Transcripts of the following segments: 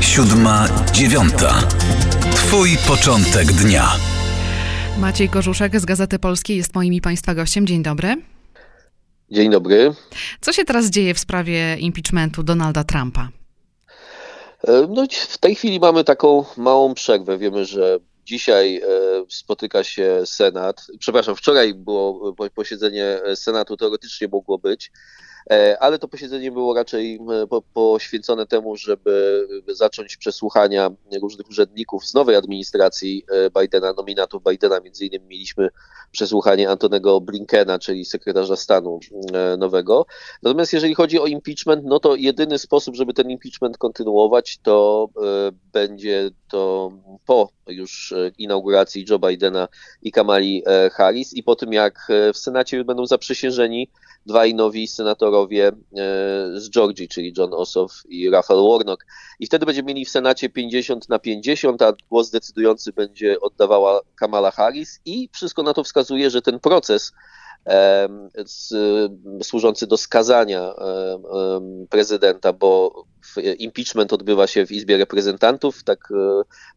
siódma, dziewiąta. Twój początek dnia. Maciej Korzuszek z Gazety Polskiej jest moim i Państwa gościem. Dzień dobry. Dzień dobry. Co się teraz dzieje w sprawie impeachmentu Donalda Trumpa? E, No, w tej chwili mamy taką małą przerwę. Wiemy, że dzisiaj e, spotyka się Senat. Przepraszam, wczoraj było posiedzenie Senatu, teoretycznie mogło być, e, ale to posiedzenie było raczej poświęcone temu, żeby zacząć przesłuchania różnych urzędników z nowej administracji Bidena, nominatów Bidena. Między innymi mieliśmy przesłuchanie Antonego Blinkena, czyli sekretarza stanu nowego. Natomiast jeżeli chodzi o impeachment, no to jedyny sposób, żeby ten impeachment kontynuować, to będzie to po już inauguracji Joe Bidena i Kamali Harris i po tym jak w Senacie będą zaprzysiężeni dwaj nowi senatorowie z Georgii, czyli John Ossoff i Raphael Warnock. I wtedy będziemy mieli w Senacie 50 na 50, a głos decydujący będzie oddawała Kamala Harris i wszystko na to wskazuje, że ten proces służący do skazania prezydenta, bo impeachment odbywa się w Izbie Reprezentantów, tak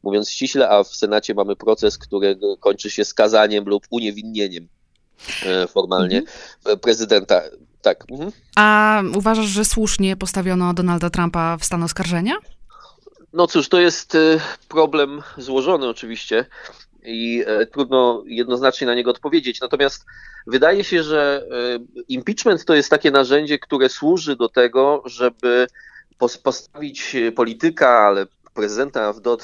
mówiąc ściśle, a w Senacie mamy proces, który kończy się skazaniem lub uniewinnieniem formalnie mhm. prezydenta. Tak. Mhm. A uważasz, że słusznie postawiono Donalda Trumpa w stan oskarżenia? No cóż, to jest problem złożony oczywiście i trudno jednoznacznie na niego odpowiedzieć. Natomiast wydaje się, że impeachment to jest takie narzędzie, które służy do tego, żeby postawić polityka, ale prezydenta do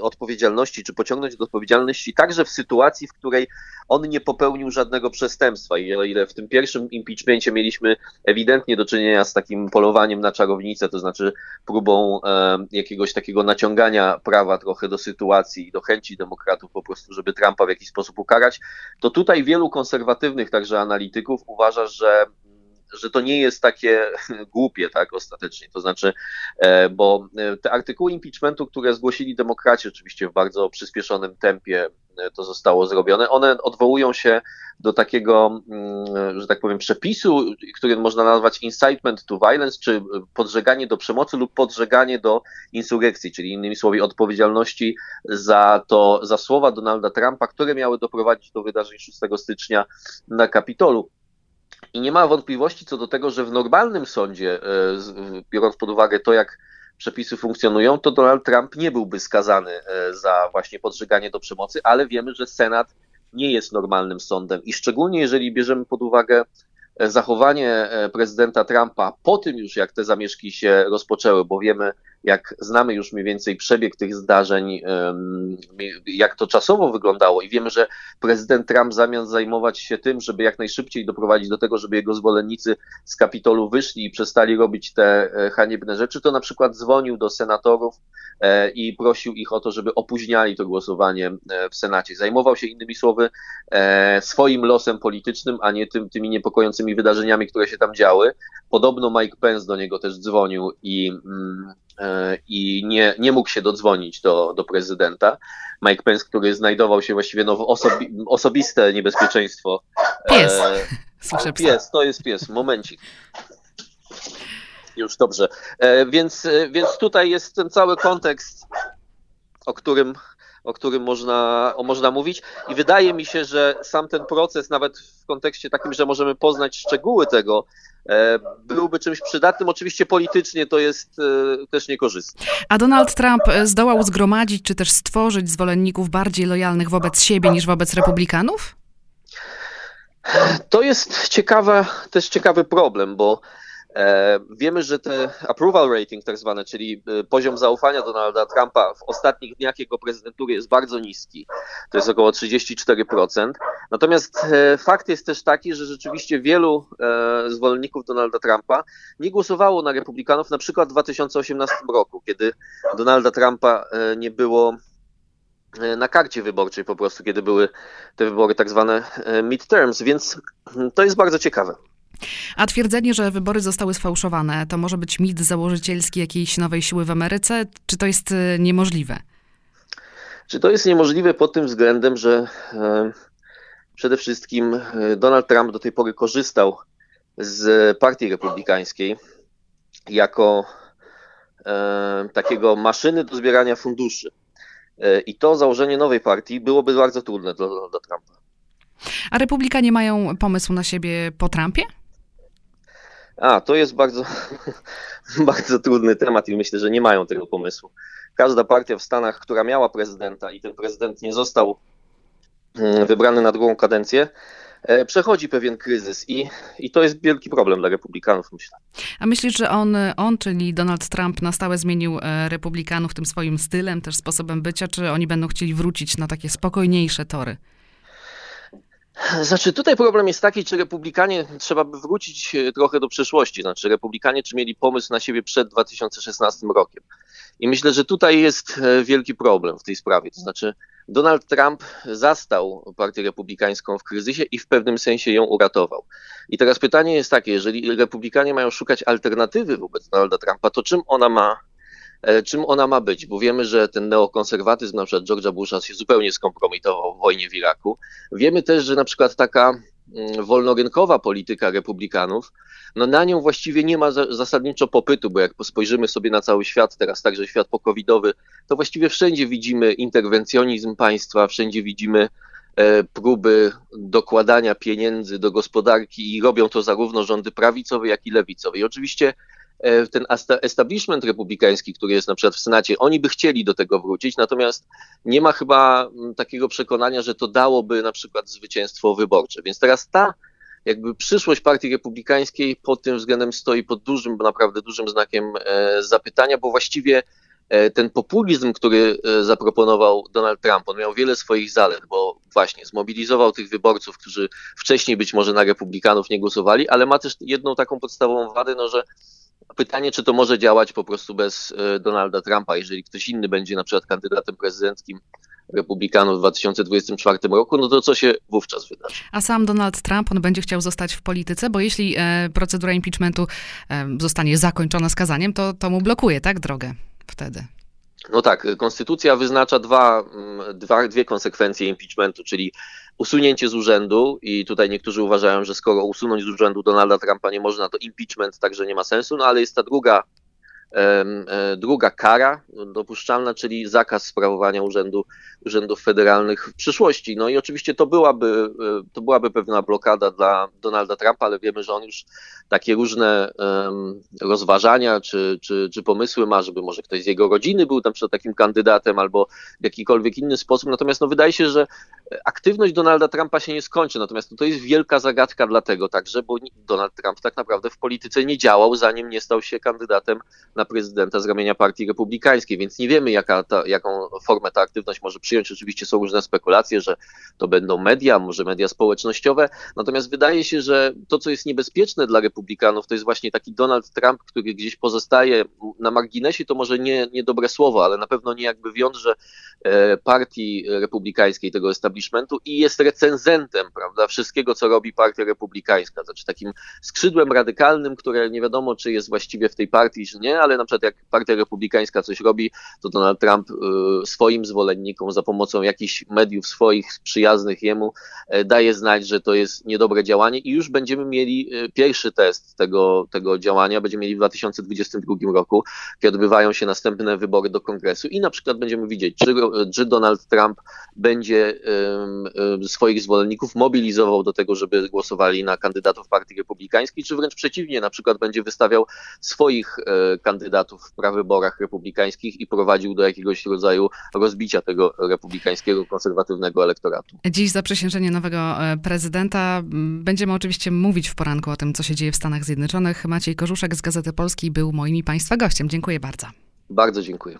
odpowiedzialności, czy pociągnąć do odpowiedzialności także w sytuacji, w której on nie popełnił żadnego przestępstwa. I o ile w tym pierwszym impeachmencie mieliśmy ewidentnie do czynienia z takim polowaniem na czarownicę, to znaczy próbą e, jakiegoś takiego naciągania prawa trochę do sytuacji i do chęci demokratów po prostu, żeby Trumpa w jakiś sposób ukarać, to tutaj wielu konserwatywnych także analityków uważa, że że to nie jest takie głupie, tak, ostatecznie. To znaczy, bo te artykuły impeachmentu, które zgłosili demokraci, oczywiście w bardzo przyspieszonym tempie to zostało zrobione, one odwołują się do takiego, że tak powiem, przepisu, który można nazwać incitement to violence, czy podżeganie do przemocy lub podżeganie do insurrekcji, czyli innymi słowy odpowiedzialności za to, za słowa Donalda Trumpa, które miały doprowadzić do wydarzeń 6 stycznia na Kapitolu. I nie ma wątpliwości co do tego, że w normalnym sądzie, biorąc pod uwagę to, jak przepisy funkcjonują, to Donald Trump nie byłby skazany za właśnie podżeganie do przemocy, ale wiemy, że Senat nie jest normalnym sądem. I szczególnie jeżeli bierzemy pod uwagę zachowanie prezydenta Trumpa po tym już, jak te zamieszki się rozpoczęły, bo wiemy, jak znamy już mniej więcej przebieg tych zdarzeń, jak to czasowo wyglądało i wiemy, że prezydent Trump zamiast zajmować się tym, żeby jak najszybciej doprowadzić do tego, żeby jego zwolennicy z Kapitolu wyszli i przestali robić te haniebne rzeczy, to na przykład dzwonił do senatorów i prosił ich o to, żeby opóźniali to głosowanie w Senacie. Zajmował się innymi słowy swoim losem politycznym, a nie tym, tymi niepokojącymi wydarzeniami, które się tam działy. Podobno Mike Pence do niego też dzwonił i i nie, nie mógł się dodzwonić do, do prezydenta. Mike Pence, który znajdował się właściwie no, w osobi osobiste niebezpieczeństwo. Pies. Słyszę psa. Pies, to jest pies, momencik. Już dobrze. E, więc, więc tutaj jest ten cały kontekst, o którym o którym można, o, można mówić. I wydaje mi się, że sam ten proces, nawet w kontekście takim, że możemy poznać szczegóły tego, e, byłby czymś przydatnym. Oczywiście politycznie to jest e, też niekorzystne. A Donald Trump zdołał zgromadzić, czy też stworzyć zwolenników bardziej lojalnych wobec siebie niż wobec republikanów? To jest ciekawa, też ciekawy problem, bo Wiemy, że ten approval rating, tak zwane, czyli poziom zaufania Donalda Trumpa w ostatnich dniach jego prezydentury jest bardzo niski. To jest około 34%. Natomiast fakt jest też taki, że rzeczywiście wielu zwolenników Donalda Trumpa nie głosowało na republikanów na przykład w 2018 roku, kiedy Donalda Trumpa nie było na karcie wyborczej po prostu, kiedy były te wybory tak zwane midterms, więc to jest bardzo ciekawe. A twierdzenie, że wybory zostały sfałszowane, to może być mit założycielski jakiejś nowej siły w Ameryce? Czy to jest niemożliwe? Czy to jest niemożliwe pod tym względem, że e, przede wszystkim Donald Trump do tej pory korzystał z Partii Republikańskiej jako e, takiego maszyny do zbierania funduszy. E, I to założenie nowej partii byłoby bardzo trudne dla Donalda Trumpa. A republikanie mają pomysł na siebie po Trumpie? A, to jest bardzo, bardzo trudny temat i myślę, że nie mają tego pomysłu. Każda partia w Stanach, która miała prezydenta i ten prezydent nie został mm, wybrany na drugą kadencję, e, przechodzi pewien kryzys i, i to jest wielki problem dla republikanów, myślę. A myślisz, że on, on, czyli Donald Trump, na stałe zmienił e, republikanów tym swoim stylem, też sposobem bycia, czy oni będą chcieli wrócić na takie spokojniejsze tory? Znaczy, tutaj problem jest taki, czy republikanie, trzeba by wrócić e, trochę do przeszłości, znaczy republikanie, czy mieli pomysł na siebie przed 2016 rokiem. I myślę, że tutaj jest e, wielki problem w tej sprawie. To znaczy, Donald Trump zastał Partię Republikańską w kryzysie i w pewnym sensie ją uratował. I teraz pytanie jest takie, jeżeli republikanie mają szukać alternatywy wobec Donalda Trumpa, to czym ona ma czym ona ma być, bo wiemy, że ten neokonserwatyzm na przykład George'a Busha się zupełnie skompromitował w wojnie w Iraku. Wiemy też, że na przykład taka mm, wolnorynkowa polityka republikanów, no na nią właściwie nie ma zasadniczo popytu, bo jak spojrzymy sobie na cały świat, teraz także świat pokowidowy, to właściwie wszędzie widzimy interwencjonizm państwa, wszędzie widzimy e, próby dokładania pieniędzy do gospodarki i robią to zarówno rządy prawicowe, jak i lewicowe. I oczywiście E, ten establishment republikański, który jest na przykład w Senacie, oni by chcieli do tego wrócić, natomiast nie ma chyba mm, takiego przekonania, że to dałoby na przykład zwycięstwo wyborcze. Więc teraz ta jakby przyszłość partii republikańskiej pod tym względem stoi pod dużym, naprawdę dużym znakiem e, zapytania, bo właściwie e, ten populizm, który zaproponował Donald Trump, on miał wiele swoich zalet, bo właśnie zmobilizował tych wyborców, którzy wcześniej być może na republikanów nie głosowali, ale ma też jedną taką podstawową wadę, no, że Pytanie, czy to może działać po prostu bez e, Donalda Trumpa, jeżeli ktoś inny będzie na przykład kandydatem prezydenckim Republikanów w 2024 roku, no to co się wówczas wydarzy? A sam Donald Trump, on będzie chciał zostać w polityce, bo jeśli e, procedura impeachmentu e, zostanie zakończona skazaniem, to, to mu blokuje, tak, drogę wtedy. No tak, konstytucja wyznacza dwa, mm, dwa, dwie konsekwencje impeachmentu, czyli usunięcie z urzędu i tutaj niektórzy uważają, że skoro usunąć z urzędu Donalda Trumpa nie można, to impeachment także nie ma sensu, no ale jest ta druga druga kara dopuszczalna, czyli zakaz sprawowania urzędu, urzędów federalnych w przyszłości. No i oczywiście to byłaby, e, to byłaby pewna blokada dla Donalda Trumpa, ale wiemy, że on już takie różne rozważania czy, czy, czy pomysły ma, żeby może ktoś z jego rodziny był tam przed takim kandydatem albo w jakikolwiek inny sposób. Natomiast no wydaje się, że aktywność Donalda Trumpa się nie skończy. Natomiast to jest wielka zagadka dlatego także, bo Donald Trump tak naprawdę w polityce nie działał, zanim nie stał się kandydatem na prezydenta z ramienia Partii Republikańskiej, więc nie wiemy, jaka ta, jaką formę ta aktywność może przyjąć. Oczywiście są różne spekulacje, że to będą media, może media społecznościowe, natomiast wydaje się, że to, co jest niebezpieczne dla Republikanów, to jest właśnie taki Donald Trump, który gdzieś pozostaje na marginesie, to może nie, nie dobre słowo, ale na pewno nie jakby wiąże e, partii republikańskiej, tego establishmentu i jest recenzentem, prawda, wszystkiego, co robi Partia Republikańska, znaczy takim skrzydłem radykalnym, które nie wiadomo, czy jest właściwie w tej partii, czy nie, ale na przykład jak Partia Republikańska coś robi, to Donald Trump y, swoim zwolennikom za pomocą jakichś mediów swoich przyjaznych jemu e, daje znać, że to jest niedobre działanie i już będziemy mieli y, pierwszy test tego, tego działania, będziemy mieli w 2022 roku, kiedy odbywają się następne wybory do kongresu i na przykład będziemy widzieć, czy, czy Donald Trump będzie swoich zwolenników mobilizował do tego, żeby głosowali na kandydatów Partii Republikańskiej, czy wręcz przeciwnie, na przykład będzie wystawiał swoich e, kandydatów kandydatów w prawyborach republikańskich i prowadził do jakiegoś rodzaju rozbicia tego republikańskiego, konserwatywnego elektoratu. Dziś zaprzysiężenie nowego e, prezydenta. Będziemy oczywiście mówić w poranku o tym, co się dzieje w Stanach Zjednoczonych. Maciej Korzuszek z Gazety Polskiej był moim i Państwa gościem. Dziękuję bardzo. Bardzo dziękuję.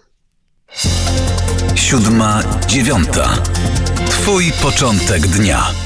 Siódma, dziewiąta. Twój początek dnia.